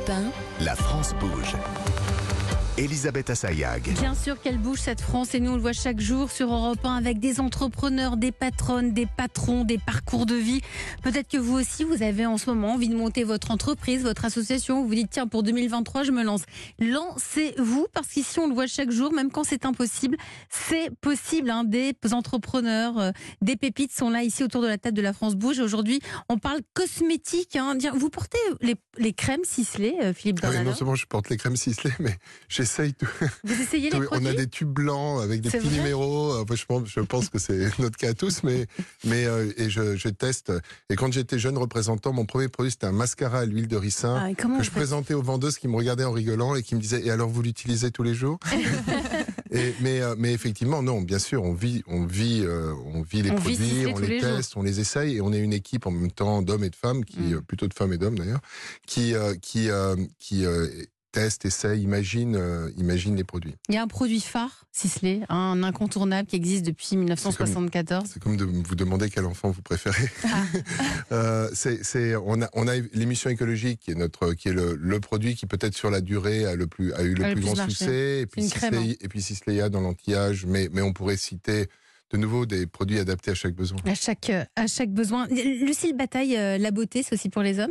Europe 1, La France bouge. Elisabeth Assayag. Bien sûr qu'elle bouge cette France et nous on le voit chaque jour sur Europe 1 avec des entrepreneurs, des patronnes, des patrons, des parcours de vie. Peut-être que vous aussi vous avez en ce moment envie de monter votre entreprise, votre association. Vous vous dites tiens pour 2023 je me lance. Lancez-vous parce qu'ici on le voit chaque jour, même quand c'est impossible, c'est possible. hein. Des entrepreneurs, euh, des pépites sont là ici autour de la table de la France bouge. Aujourd'hui on parle cosmétique. hein. Vous portez les, les crèmes ciselées, euh, Philippe Ah oui, non seulement je porte les crèmes ciselées, mais j'essaye tout. Vous essayez les tout- produits on a des tubes blancs avec des petits numéros. Euh, Je pense, je pense que c'est notre cas à tous, mais, mais euh, et je, je teste. Et quand j'étais jeune représentant, mon premier produit c'était un mascara à l'huile de ricin Ah, que je présentais aux vendeuses qui me regardaient en rigolant et qui me disaient Et alors vous l'utilisez tous les jours? Et, mais, euh, mais effectivement, non, bien sûr, on vit, on vit, euh, on vit les On produits, on les, jours. teste, on les essaye et on est une équipe en même temps d'hommes et de femmes, qui, Mm. plutôt de femmes et d'hommes d'ailleurs, qui, euh, qui, euh, qui teste, essaye, imagine, euh, imagine les produits. Il y a un produit phare, Sisley, un incontournable qui existe depuis 1974. C'est comme de vous demander quel enfant vous préférez. Ah. Euh, c'est, on a, on a l'émission écologique qui est notre, qui est le, le produit qui peut-être sur la durée a le plus, a eu le A le plus grand marché. succès. Et puis, crème, hein. Sisley- et puis dans l'anti-âge, mais, mais on pourrait citer de nouveau des produits adaptés à chaque besoin. À chaque, euh, à chaque besoin. Lucille Bataille, euh, la beauté, c'est aussi pour les hommes?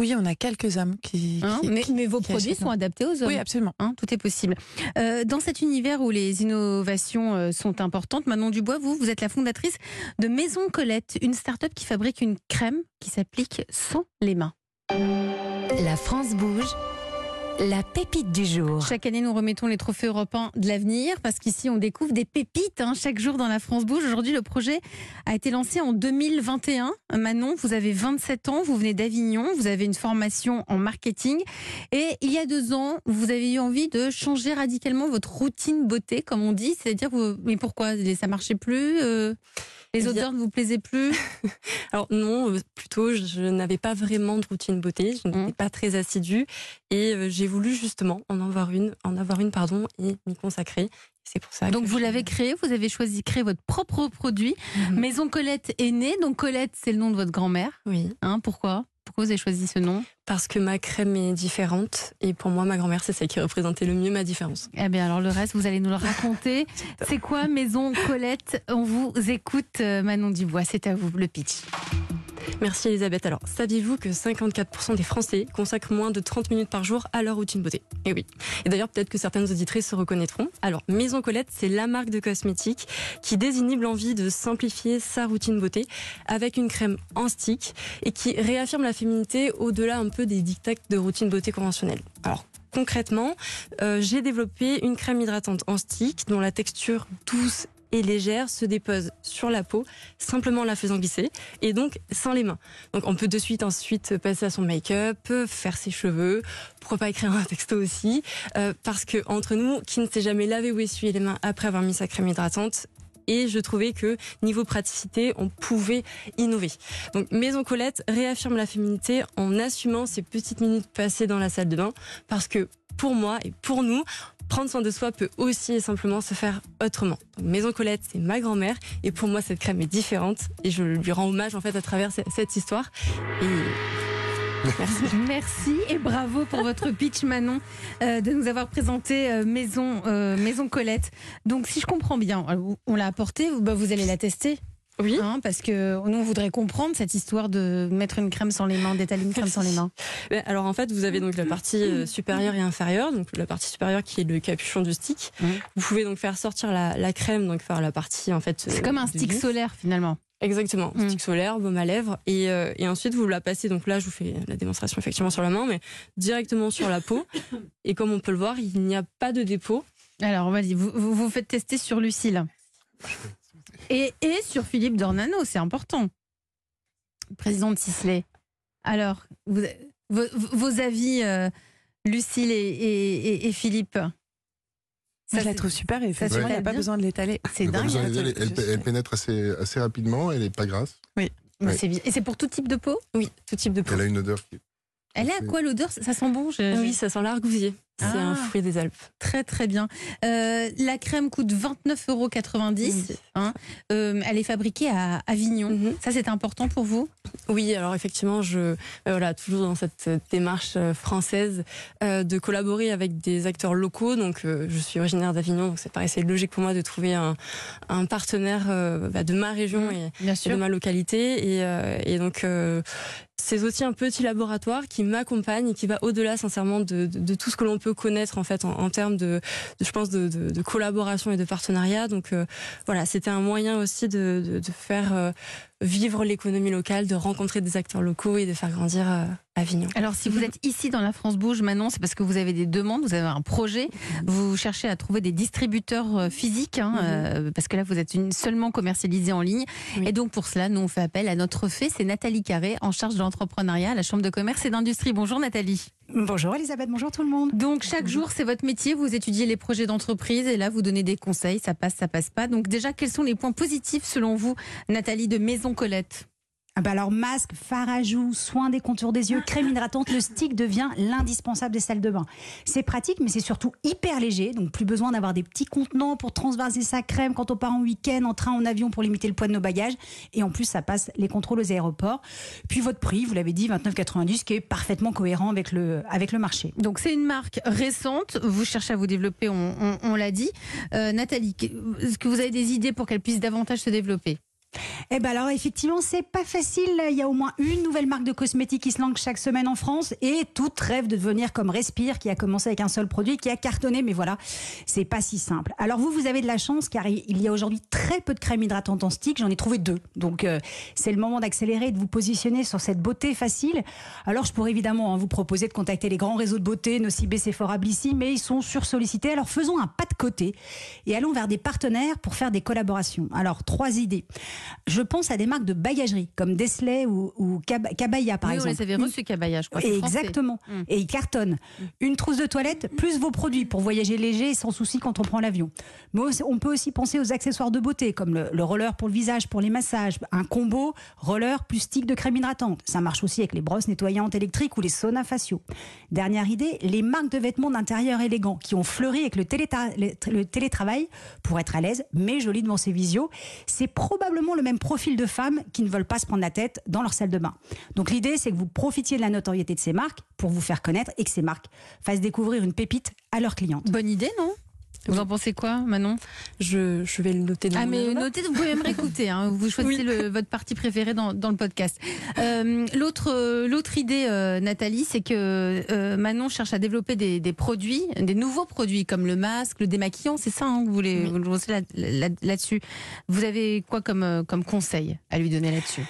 Oui, on a quelques hommes qui. hein, qui- mais, vos qui produits sont adaptés aux hommes. Oui, absolument. Hein, tout est possible. Euh, dans cet univers où les innovations euh, sont importantes, Manon Dubois, vous, vous êtes la fondatrice de Maison Colette, une start-up qui fabrique une crème qui s'applique sans les mains. La France bouge, la pépite du jour. Chaque année, nous remettons les trophées européens de l'avenir parce qu'ici, on découvre des pépites hein, chaque jour dans la France Bouge. Aujourd'hui, le projet a été lancé en 2021. Manon, vous avez 27 ans, vous venez d'Avignon, vous avez une formation en marketing et il y a deux ans, vous avez eu envie de changer radicalement votre routine beauté, comme on dit. C'est-à-dire, vous... mais pourquoi? Ça marchait plus euh, Les odeurs ne vous plaisaient plus? Alors non, euh, plutôt, je, je n'avais pas vraiment de routine beauté, je n'étais Mhm. pas très assidue et euh, j'ai voulu justement en avoir une, en avoir une pardon, et m'y consacrer. C'est pour ça. Donc vous je- l'avez créé, vous avez choisi de créer votre propre produit. Mhm. Maison Colette est née, donc Colette, c'est le nom de votre grand-mère. Oui, Hein, pourquoi? Pourquoi vous avez choisi ce nom parce que ma crème est différente et pour moi, ma grand-mère, c'est celle qui représentait le mieux ma différence. Eh bien, alors le reste, vous allez nous le raconter. C'est quoi Maison Colette? On vous écoute, euh, Manon Dubois. C'est à vous le pitch. Merci Elisabeth. Alors, saviez-vous que 54% des Français consacrent moins de 30 minutes par jour à leur routine beauté? Et oui. Et d'ailleurs, peut-être que certaines auditrices se reconnaîtront. Alors, Maison Colette, c'est la marque de cosmétiques qui désinhibe l'envie de simplifier sa routine beauté avec une crème en stick et qui réaffirme la féminité au-delà un peu des dictats de routine beauté conventionnelle. Alors, concrètement, euh, j'ai développé une crème hydratante en stick dont la texture douce et légère se dépose sur la peau simplement en la faisant glisser et donc sans les mains. Donc on peut de suite ensuite passer à son make-up, faire ses cheveux, pourquoi pas écrire un texto aussi, euh, parce que entre nous, qui ne s'est jamais lavé ou essuyé les mains après avoir mis sa crème hydratante, et je trouvais que niveau praticité, on pouvait innover. Donc Maison Colette réaffirme la féminité en assumant ces petites minutes passées dans la salle de bain, parce que pour moi et pour nous, prendre soin de soi peut aussi et simplement se faire autrement. Donc, Maison Colette, c'est ma grand-mère, et pour moi, cette crème est différente, et je lui rends hommage en fait à travers ce- cette histoire. Et merci. Merci et bravo pour votre pitch, Manon, euh, de nous avoir présenté euh, Maison, euh, Maison Colette. Donc, si je comprends bien, on l'a apportée, vous, bah, vous allez la tester. Oui. hein, parce que nous, on voudrait comprendre cette histoire de mettre une crème sans les mains, d'étaler une crème sans les mains. Alors en fait, vous avez donc la partie euh, supérieure et inférieure. Donc la partie supérieure qui est le capuchon du stick. Mhm. Vous pouvez donc faire sortir la, la crème, donc faire la partie en fait. C'est euh, comme un du stick solaire, finalement. Exactement, Mhm. stick solaire, baume à lèvres, et, euh, et ensuite vous la passez. Donc là, je vous fais la démonstration effectivement sur la main, mais directement sur la peau. Et comme on peut le voir, il n'y a pas de dépôt. Alors, vas-y, vous, vous vous faites tester sur Lucille. Et, et sur Philippe Dornano, c'est important. Président de Sisley. Alors, vous- vos, vos avis, euh, Lucille et, et- et- et Philippe? Moi, je la trouve super et ça effectivement, il n'y a pas besoin de l'étaler. C'est dingue. elle, pénètre assez, assez rapidement, elle n'est pas grasse. Mais Ouais. c'est bien. Et c'est pour tout type de peau? Oui, tout type de peau. Elle a une odeur qui Elle est à quoi l'odeur? Ça sent bon je- Oui, ça sent l'argousier. C'est Ah. un fruit des Alpes. Très très bien. Euh, la crème coûte 29,90 euros. Hein. Euh, elle est fabriquée à Avignon. Mhm. Ça, c'est important pour vous? Oui, alors effectivement, je euh, voilà toujours dans cette démarche euh, française euh, de collaborer avec des acteurs locaux. Donc, je suis originaire d'Avignon, donc c'est pareil, c'est logique pour moi de trouver un, un partenaire bah, de ma région et, Bien et de ma localité. Et, et donc, c'est aussi un petit laboratoire qui m'accompagne et qui va au-delà, sincèrement, de, de, de tout ce que l'on peut connaître en fait en, termes de, je pense, de, collaboration et de partenariat. Donc, euh, voilà, c'était un moyen aussi de faire euh, vivre l'économie locale, de rencontrer des acteurs locaux et de faire grandir euh, Avignon. Alors, si vous êtes ici dans la France Bouge, Manon, c'est parce que vous avez des demandes, vous avez un projet, vous cherchez à trouver des distributeurs euh, physiques, hein, Mhm. euh, parce que là, vous êtes une, seulement commercialisé en ligne. Oui. Et donc, pour cela, nous, on fait appel à notre fée, c'est Nathalie Carré, en charge de l'entrepreneuriat à la Chambre de commerce et d'industrie. Bonjour Nathalie. Bonjour Elisabeth, bonjour tout le monde. Donc, chaque jour, c'est votre métier, vous étudiez les projets d'entreprise et là, vous donnez des conseils, ça passe, ça passe pas. Donc, déjà, quels sont les points positifs, selon vous, Nathalie, de Maison Colette? Ah bah alors masque, fard à joues, soins des contours des yeux, crème hydratante, le stick devient l'indispensable des salles de bain. C'est pratique mais c'est surtout hyper léger, donc plus besoin d'avoir des petits contenants pour transvaser sa crème quand on part en week-end, en train, en avion pour limiter le poids de nos bagages. Et en plus ça passe les contrôles aux aéroports. Puis votre prix, vous l'avez dit, 29,90 qui est parfaitement cohérent avec le, avec le marché. Donc c'est une marque récente, vous cherchez à vous développer, on, l'a dit. Euh, Nathalie, est-ce que vous avez des idées pour qu'elle puisse davantage se développer? Eh ben alors effectivement, c'est pas facile. Il y a au moins une nouvelle marque de cosmétiques qui se lance chaque semaine en France et toute rêve de devenir comme Respire qui a commencé avec un seul produit qui a cartonné mais voilà, c'est pas si simple. Alors vous vous avez de la chance car il y a aujourd'hui très peu de crème hydratante en stick, j'en ai trouvé deux. Donc euh, c'est le moment d'accélérer et de vous positionner sur cette beauté facile. Alors je pourrais évidemment hein, vous proposer de contacter les grands réseaux de beauté, Nocibé, Sephora, Blissy, mais ils sont sursollicités. Alors faisons un pas de côté et allons vers des partenaires pour faire des collaborations. Alors trois idées. Je pense à des marques de bagagerie comme Desley ou, ou Cab- Cabaya par Oui, on exemple. les avait reçus, Cabaya, je crois. Exactement. Mm. Et ils cartonnent. Une trousse de toilette, plus vos produits pour voyager léger et sans souci quand on prend l'avion. Mais on peut aussi penser aux accessoires de beauté, comme le, le roller pour le visage, pour les massages, un combo roller plus stick de crème hydratante. Ça marche aussi avec les brosses nettoyantes électriques ou les saunas faciaux. Dernière idée, les marques de vêtements d'intérieur élégants qui ont fleuri avec le, le- le télétravail pour être à l'aise, mais joli devant ses visios. C'est probablement le même profil de femmes qui ne veulent pas se prendre la tête dans leur salle de bain. Donc l'idée, c'est que vous profitiez de la notoriété de ces marques pour vous faire connaître et que ces marques fassent découvrir une pépite à leurs clientes. Bonne idée, non? Vous en pensez quoi, Manon? Je, je vais le noter dans Ah, mais notez, vous pouvez même réécouter. Hein, vous choisissez le- votre partie préférée dans, dans le podcast. Euh, L'autre euh, l'autre idée, euh, Nathalie, c'est que euh, Manon cherche à développer des, des produits, des nouveaux produits comme le masque, le démaquillant. C'est ça hein, que vous voulez vous lancez là- là- là-dessus? vous avez quoi comme, euh, comme conseil à lui donner là-dessus?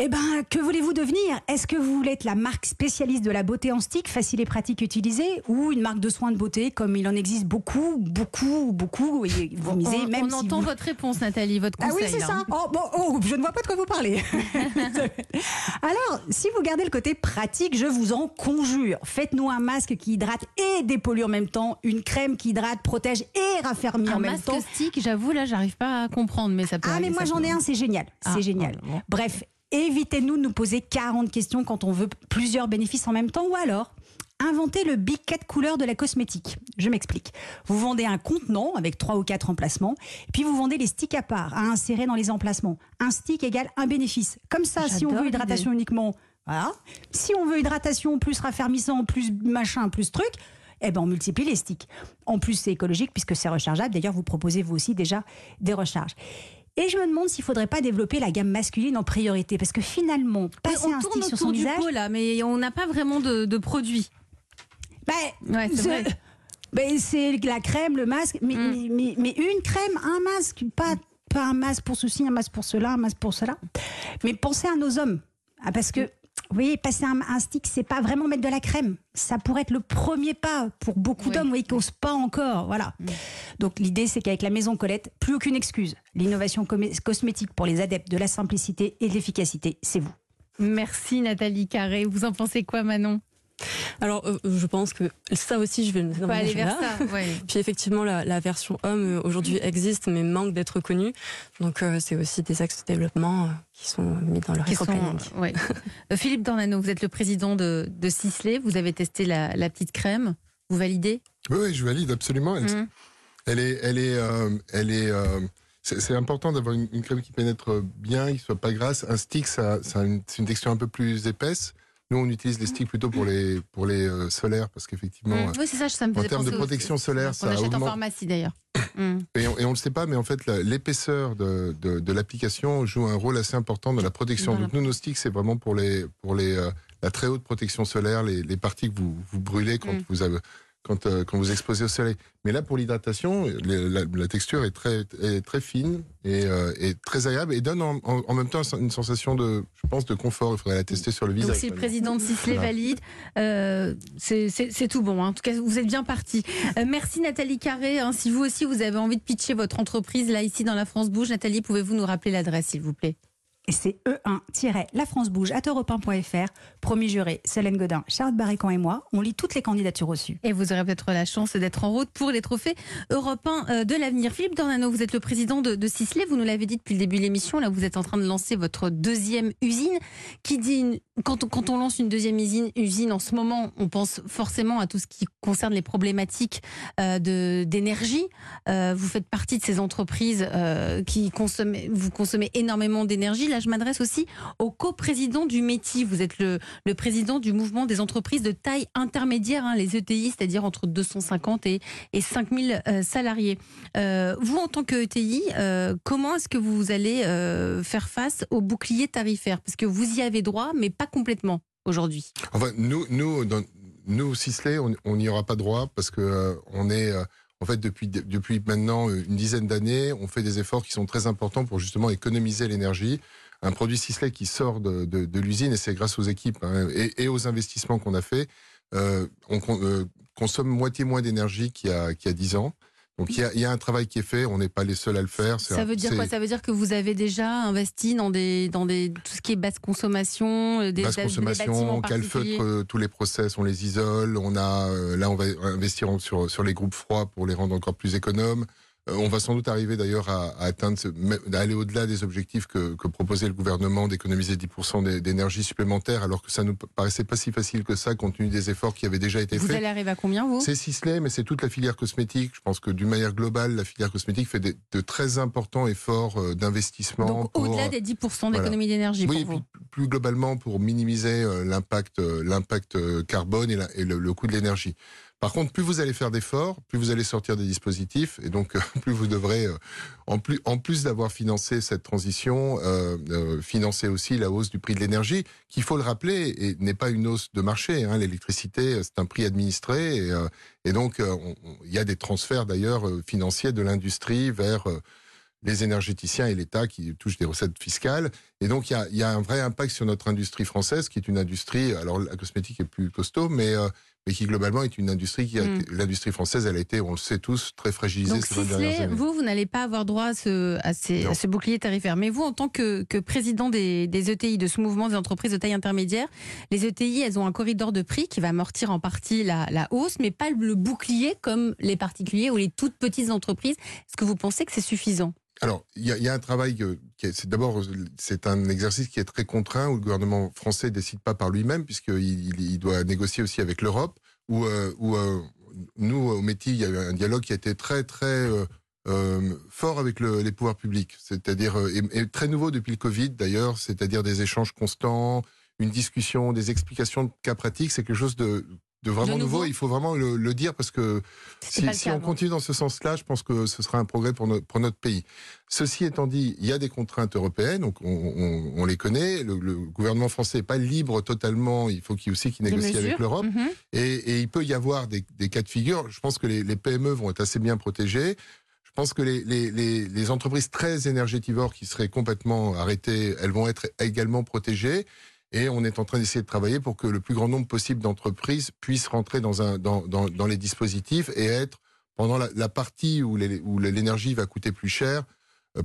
Eh ben, que voulez-vous devenir? Est-ce que vous voulez être la marque spécialiste de la beauté en stick, facile et pratique utilisée, ou une marque de soins de beauté comme il en existe beaucoup, beaucoup, beaucoup et vous misez On, même on si entend vous- votre réponse, Nathalie, votre Ah conseil. oui, c'est ça. hein. Oh, bon, oh, je ne vois pas de quoi vous parlez. Alors, si vous gardez le côté pratique, je vous en conjure. Faites-nous un masque qui hydrate et dépollue en même temps, une crème qui hydrate, protège et raffermit Un en même masque temps. stick, j'avoue, là, j'arrive pas à comprendre, mais ça peut. Ah, mais moi j'en ai un, c'est génial. Ah, c'est génial. oh, bon. Bref, évitez-nous de nous poser 40 questions quand on veut plusieurs bénéfices en même temps ou alors. Inventez le big 4 couleurs de la cosmétique. Je m'explique. Vous vendez un contenant avec trois ou quatre emplacements, puis vous vendez les sticks à part, à insérer dans les emplacements. Un stick égale un bénéfice. Comme ça, si on veut hydratation uniquement, voilà. Si on veut hydratation plus raffermissant, plus machin, plus truc, eh ben on multiplie les sticks. En plus, c'est écologique puisque c'est rechargeable. D'ailleurs, vous proposez vous aussi déjà des recharges. Et je me demande s'il faudrait pas développer la gamme masculine en priorité parce que finalement, passer on un tourne stick sur son autour du visage, pot là, mais on n'a pas vraiment de, de produits. ben, Ouais, c'est vrai. ben, c'est la crème, le masque, mais, Mm. mais, mais- mais une crème, un masque, pas, pas un masque pour ceci, un masque pour cela, un masque pour cela. Mais pensez à nos hommes. Ah, parce que, vous voyez, passer un, un stick, c'est pas vraiment mettre de la crème. Ça pourrait être le premier pas pour beaucoup Oui. d'hommes, voyez, qui n'osent pas encore. Voilà. Donc l'idée, c'est qu'avec la maison Colette, plus aucune excuse. L'innovation cosmétique pour les adeptes de la simplicité et de l'efficacité, c'est vous. Merci Nathalie Carré. Vous en pensez quoi, Manon? Alors, euh, je pense que ça aussi, je vais le noter dans aller vers agenda. ça. ouais. Puis effectivement, la, la version homme euh, aujourd'hui existe, mais manque d'être connue. Donc, euh, c'est aussi des axes de développement euh, qui sont mis dans le Qui sont- rétro-planning. ouais. Philippe Dornano, vous êtes le président de, de Sisley. Vous avez testé la, la petite crème. Vous validez? Oui, oui, je valide absolument. Elle, elle est, elle est, euh, elle est. euh, c'est important d'avoir une, une crème qui pénètre bien, qui soit pas grasse. Un stick, ça, ça c'est une texture un peu plus épaisse. Nous, on utilise les sticks plutôt pour les, pour les euh, solaires, parce qu'effectivement, Mm. Oui, c'est ça, ça me faisait termes de protection solaire, On ça achète en pharmacie d'ailleurs. Mm. Et on, et on le sait pas, mais en fait, l'épaisseur de, de, de l'application joue un rôle assez important dans la protection. Donc, nous, nos sticks, c'est vraiment pour les, pour les, euh, la très haute protection solaire, les, les parties que vous, vous brûlez quand Mm. vous avez, quand, euh, quand vous exposez au soleil. Mais là, pour l'hydratation, la, la texture est très, est très fine et, euh, et très agréable et donne en, en- en même temps une sensation de, je pense, de confort. Il faudrait la tester sur le Donc visage. si le président de Sisley Voilà. valide, euh, c'est- tout bon. hein. En tout cas, vous êtes bien parti. Euh, merci Nathalie Carré. hein. Si vous aussi vous avez envie de pitcher votre entreprise là ici dans la France Bouge, Nathalie, pouvez-vous nous rappeler l'adresse s'il vous plaît? Et c'est E1-lafrancebouge à europe1.fr. Promis juré, Célène Godin, Charles Barrican et moi, on lit toutes les candidatures reçues. Et vous aurez peut-être la chance d'être en route pour les trophées européens euh, de l'avenir. Philippe Dornano, vous êtes le président de, de. Vous nous l'avez dit depuis le début de l'émission. Là, vous êtes en train de lancer votre deuxième usine. Quand, on, lance une deuxième usine, usine en ce moment, on pense forcément à tout ce qui concerne les problématiques euh, d'énergie. Euh, vous faites partie de ces entreprises qui consomment, vous consommez énormément d'énergie. Je m'adresse aussi au coprésident du métier. Vous êtes le, président du mouvement des entreprises de taille intermédiaire, hein, les ETI, c'est-à-dire entre 250 et, et 5000 euh, salariés. Euh, vous, en tant que ETI, euh, comment est-ce que vous allez faire face au bouclier tarifaire? Parce que vous y avez droit, mais pas complètement aujourd'hui. Enfin, nous, nous, dans- nous, on n'y aura pas droit parce que on est, en fait, depuis depuis maintenant une dizaine d'années, on fait des efforts qui sont très importants pour justement économiser l'énergie. Un produit Sisley qui sort de, de, de l'usine et c'est grâce aux équipes hein, et, et aux investissements qu'on a fait, euh, on euh, consomme moitié moins d'énergie qu'il y a qu'il y a dix ans. Donc il y, a, il y a un travail qui est fait, on n'est pas les seuls à le faire. c'est Ça un- veut dire c'est- quoi? Ça veut dire que vous avez déjà investi dans des dans des tout ce qui est basse consommation, euh, des, basse des consommation, bâtiments calfeutre tous les process, on les isole. On a là, on va investir sur les groupes froids pour les rendre encore plus économes. Euh, on va sans doute arriver d'ailleurs à, à atteindre, d'aller au-delà des objectifs que, que proposait le gouvernement d'économiser 10% d'é- d'énergie supplémentaire, alors que ça nous paraissait pas si facile que ça compte tenu des efforts qui avaient déjà été Vous faits. allez arriver à combien vous? C'est Sisley, mais c'est toute la filière cosmétique. Je pense que d'une manière globale, la filière cosmétique fait de très importants efforts euh, d'investissement. Donc au-delà euh, des 10% voilà. d'économie d'énergie oui, pour vous. plus globalement pour minimiser l'impact, l'impact carbone et, la- et le, le coût de l'énergie. Par contre, plus vous allez faire d'efforts, plus vous allez sortir des dispositifs, et donc euh, plus vous devrez, euh, en plus, d'avoir financé cette transition, euh, financer aussi la hausse du prix de l'énergie, qui, faut le rappeler, et n'est pas une hausse de marché. Hein. L'électricité, c'est un prix administré, et, donc on- on- il y a des transferts d'ailleurs financiers de l'industrie vers les énergéticiens et l'État qui touchent des recettes fiscales. Et donc, il y a, un vrai impact sur notre industrie française, qui est une industrie, alors la cosmétique est plus costaud, mais, mais qui globalement est une industrie qui a, Mm. l'industrie française, elle a été, on le sait tous, très fragilisée Donc ces 20 dernières Sisley, années. vous, vous n'allez pas avoir droit à ce, à ces- Non. à ce bouclier tarifaire. Mais vous, en tant que, que président des, des ETI, de ce mouvement des entreprises de taille intermédiaire, les ETI, elles ont un corridor de prix qui va amortir en partie la, la hausse, mais pas le bouclier comme les particuliers ou les toutes petites entreprises. Est-ce que vous pensez que c'est suffisant? Alors, il y, y a un travail d'abord, c'est un exercice qui est très contraint où le gouvernement français décide pas par lui-même puisqu'il il, doit négocier aussi avec l'Europe. Où, euh, euh, nous, au métier, il y a eu un dialogue qui a été très très euh, fort avec le- les pouvoirs publics, c'est-à-dire et, et très nouveau depuis le Covid d'ailleurs, c'est-à-dire des échanges constants, une discussion, des explications de cas pratiques. C'est quelque chose de de vraiment De nouveau. nouveau. Il faut vraiment le, le dire parce que si, on continue dans ce sens-là, je pense que ce sera un progrès pour, no- pour notre pays. Ceci étant dit, il y a des contraintes européennes, donc on, on- on les connaît. Le, le gouvernement français n'est pas libre totalement. Il faut qu'il aussi qu'il négocie avec l'Europe. Mhm. Et, et il peut y avoir des, des cas de figure. Je pense que les, les PME vont être assez bien protégées. Je pense que les, les, les, les entreprises très énergétivores qui seraient complètement arrêtées, elles vont être également protégées. Et on est en train d'essayer de travailler pour que le plus grand nombre possible d'entreprises puissent rentrer dans, les dispositifs et être, pendant la, partie où l'énergie va coûter plus cher,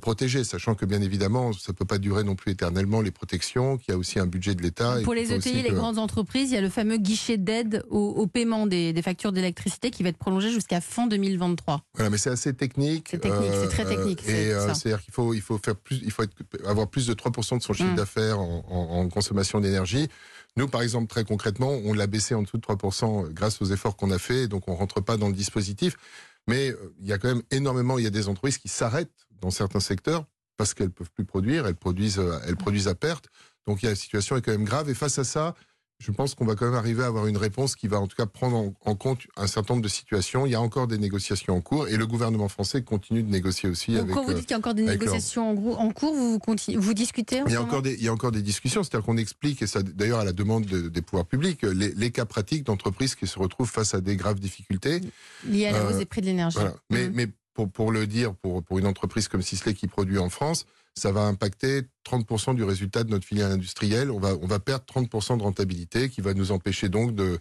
protégés, sachant que bien évidemment, ça peut pas durer non plus éternellement les protections, qu'il y a aussi un budget de l'État. et Pour les ETI, les que- grandes entreprises, il y a le fameux guichet d'aide au, au paiement des, des factures d'électricité qui va être prolongé jusqu'à fin 2023. Voilà, mais c'est assez technique. C'est technique, c'est très technique, Et euh, ça. c'est-à-dire qu'il faut, il faut faire plus, il faut être- avoir plus de 3% de son chiffre Mm. d'affaires en, en- en consommation d'énergie. Nous, par exemple, très concrètement, on l'a baissé en dessous de 3% grâce aux efforts qu'on a fait, donc on rentre pas dans le dispositif. Mais euh, il y a quand même énormément, il y a des entreprises qui s'arrêtent dans certains secteurs parce qu'elles peuvent plus produire, elles produisent, euh, elles produisent à perte. Donc la situation est quand même grave. Et face à ça, je pense qu'on va quand même arriver à avoir une réponse qui va en tout cas prendre en, en compte un certain nombre de situations. Il y a encore des négociations en cours et le gouvernement français continue de négocier aussi Donc, avec. quand vous dites qu'il y a encore des négociations en, cours, vous, continuez, vous discutez en il y, a encore des, il y a encore des discussions, c'est-à-dire qu'on explique, et ça d'ailleurs à la demande de- des pouvoirs publics, les, les cas pratiques d'entreprises qui se retrouvent face à des graves difficultés. liés à la hausse euh, des prix de l'énergie. Voilà. Mais, mais pour, pour le dire, pour, pour une entreprise comme Sisley qui produit en France, ça va impacter 30% du résultat de notre filière industrielle. On va, on va perdre 30% de rentabilité qui va nous empêcher donc de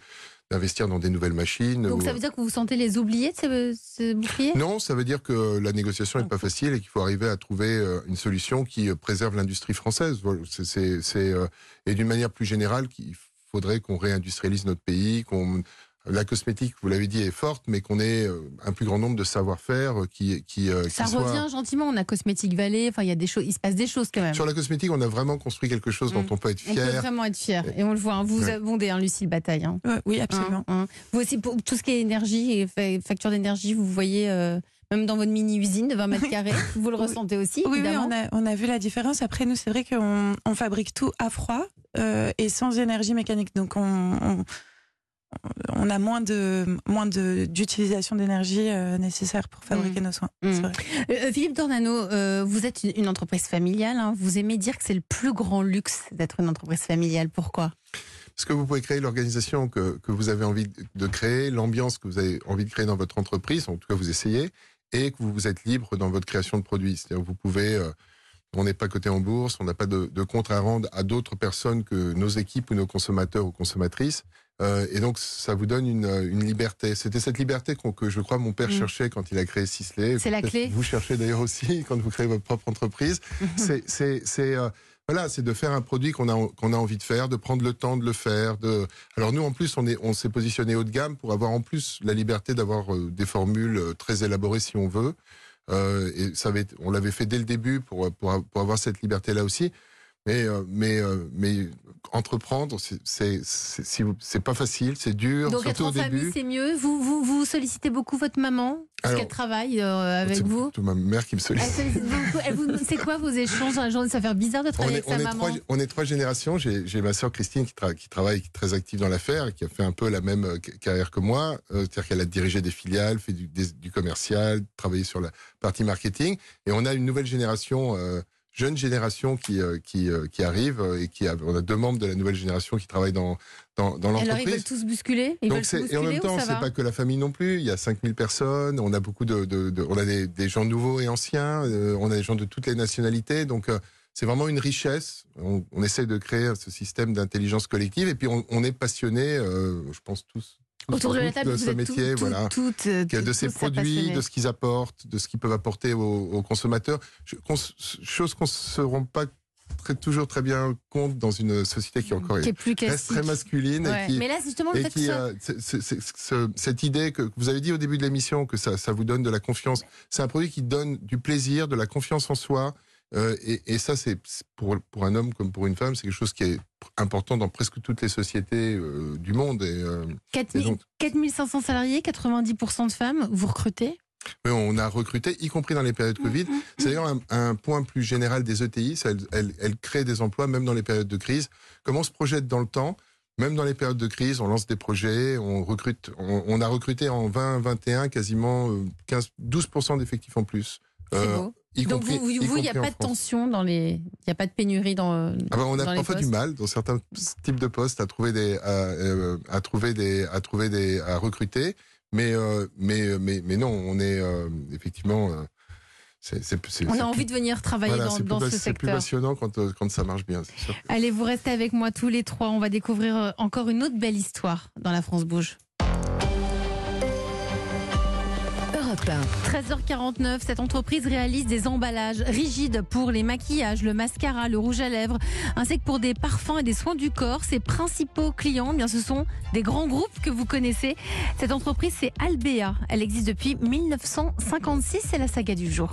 d'investir dans des nouvelles machines. Donc ou- ça veut dire que vous vous sentez les oubliés de ce, ce bouclier? Non, ça veut dire que la négociation n'est pas facile et qu'il faut arriver à trouver euh, une solution qui euh, préserve l'industrie française. C'est- euh, et d'une manière plus générale, qu'il faudrait qu'on réindustrialise notre pays, qu'on la cosmétique, vous l'avez dit, est forte, mais qu'on ait euh, un plus grand nombre de savoir-faire euh, qui, qui, euh, Ça qui revient gentiment. On a Cosmétique Vallée. Enfin, il y a des choses. Il se passe des choses quand même. Sur la cosmétique, on a vraiment construit quelque chose dont Mm. on peut être On peut fier. vraiment être fier. Et on le voit. hein. Vous Ouais. abondez, hein, Lucille Bataille. hein. Ouais, oui, absolument. Hein, hein. Vous aussi, pour tout ce qui est énergie et fa- facture d'énergie, vous voyez, euh, même dans votre mini-usine de 20 mètres carrés, vous le ressentez aussi, Oui, on a, on a vu la différence. Après, nous, c'est vrai qu'on on fabrique tout à froid euh, et sans énergie mécanique. Donc, on, on, on a moins de moins de d'utilisation d'énergie euh, nécessaire pour fabriquer nos soins. Mm. Vrai. Euh, Philippe Dornano, euh, vous êtes une, une entreprise familiale. hein. Vous aimez dire que c'est le plus grand luxe d'être une entreprise familiale. Pourquoi? Parce que vous pouvez créer l'organisation que, que vous avez envie de créer, l'ambiance que vous avez envie de créer dans votre entreprise, en tout cas vous essayez, et que vous êtes libre dans votre création de produits. C'est-à-dire que vous pouvez, euh, on n'est pas coté en bourse, on n'a pas de, de compte à rendre à d'autres personnes que nos équipes ou nos consommateurs ou consommatrices. Euh, et donc ça vous donne une, une liberté. C'était cette liberté que je crois mon père Mm. cherchait quand il a créé Sisley. C'est la clé. Vous cherchez d'ailleurs aussi quand vous créez votre propre entreprise. c'est euh, voilà, c'est de faire un produit qu'on a qu'on a envie de faire, de prendre le temps de le faire. De alors nous en plus on est on s'est positionné haut de gamme pour avoir en plus la liberté d'avoir euh, des formules très élaborées si on veut. Euh, et ça avait, on l'avait fait dès le début pour pour, pour avoir cette liberté là aussi. Mais euh, mais euh, mais entreprendre c'est pas facile, c'est dur Donc être surtout en au début. famille, c'est mieux. Vous, vous, vous sollicitez beaucoup votre maman parce qu'elle travaille euh, avec vous. plutôt ma mère qui me sollicite. C'est quoi vos échanges la journée? Ça fait bizarre de travailler est, avec sa est maman. trois, on est trois générations. J'ai ma sœur Christine qui, tra- qui travaille, qui est très active dans l'affaire, qui a fait un peu la même carrière que moi. Euh, C'est-à-dire qu'elle a dirigé des filiales, fait du, des- du commercial, travaillé sur la partie marketing. Et on a une nouvelle génération, euh, jeune génération qui, euh, qui, euh, qui arrive euh, et qui a, on a deux membres de la nouvelle génération qui travaillent dans, dans, dans Alors ils veulent l'entreprise. tous bousculer Ils Donc tous et en bousculer même temps, c'est pas que la famille non plus. Il y a 5000 personnes. On a beaucoup de, de- de- on a des, des gens nouveaux et anciens. euh, on a des gens de toutes les nationalités. Donc euh, c'est vraiment une richesse. On, on essaie de créer ce système d'intelligence collective. Et puis on, on est passionné, euh, je pense tous Autour de la table, de ce métier, tout- tout- voilà. toutes, euh, Que de ça produits, de ce qu'ils apportent, de ce qu'ils peuvent apporter aux, aux consommateurs. Chose qu'on ne se rend pas très- toujours très bien compte dans une société qui est encore qui est plus reste très masculine Ouais. et qui, Mais là, justement, et qui, ça- euh, cette idée que vous avez dit au début de l'émission que ça, ça vous donne de la confiance, c'est un produit qui donne du plaisir, de la confiance en soi. Euh, et, et ça, c'est pour, pour un homme comme pour une femme, c'est quelque chose qui est important dans presque toutes les sociétés euh, du monde. Et, euh, 4000 et donc- 4500 salariés, 90% de femmes, vous recrutez? On a recruté, y compris dans les périodes Covid. C'est d'ailleurs un, un point plus général des ETI, ça, elles, elles- elles créent des emplois même dans les périodes de crise. Comment on se projette dans le temps? Même dans les périodes de crise, on lance des projets, on recrute, on, on a recruté en 2021 quasiment euh, 15, 12% d'effectifs en plus. C'est Euh, beau. Y Donc, compris- vous, il n'y a pas de tension dans les. Il n'y a pas de pénurie dans. Ah ben, on a parfois du mal dans certains types de postes à trouver des, à, euh, à trouver des, à trouver des, à recruter. Mais, euh, mais, mais, mais non, on est euh, effectivement. euh, On a plus- envie de venir travailler voilà, dans, c'est dans plus, ce c'est plus secteur. passionnant quand, euh, quand ça marche bien, c'est sûr. Allez, vous restez avec moi tous les trois. On va découvrir euh, encore une autre belle histoire dans la France Bouge. 13h49, cette entreprise réalise des emballages rigides pour les maquillages, le mascara, le rouge à lèvres, ainsi que pour des parfums et des soins du corps. Ses principaux clients, eh bien, ce sont des grands groupes que vous connaissez. Cette entreprise, c'est Albea. Elle existe depuis 1956. C'est la saga du jour.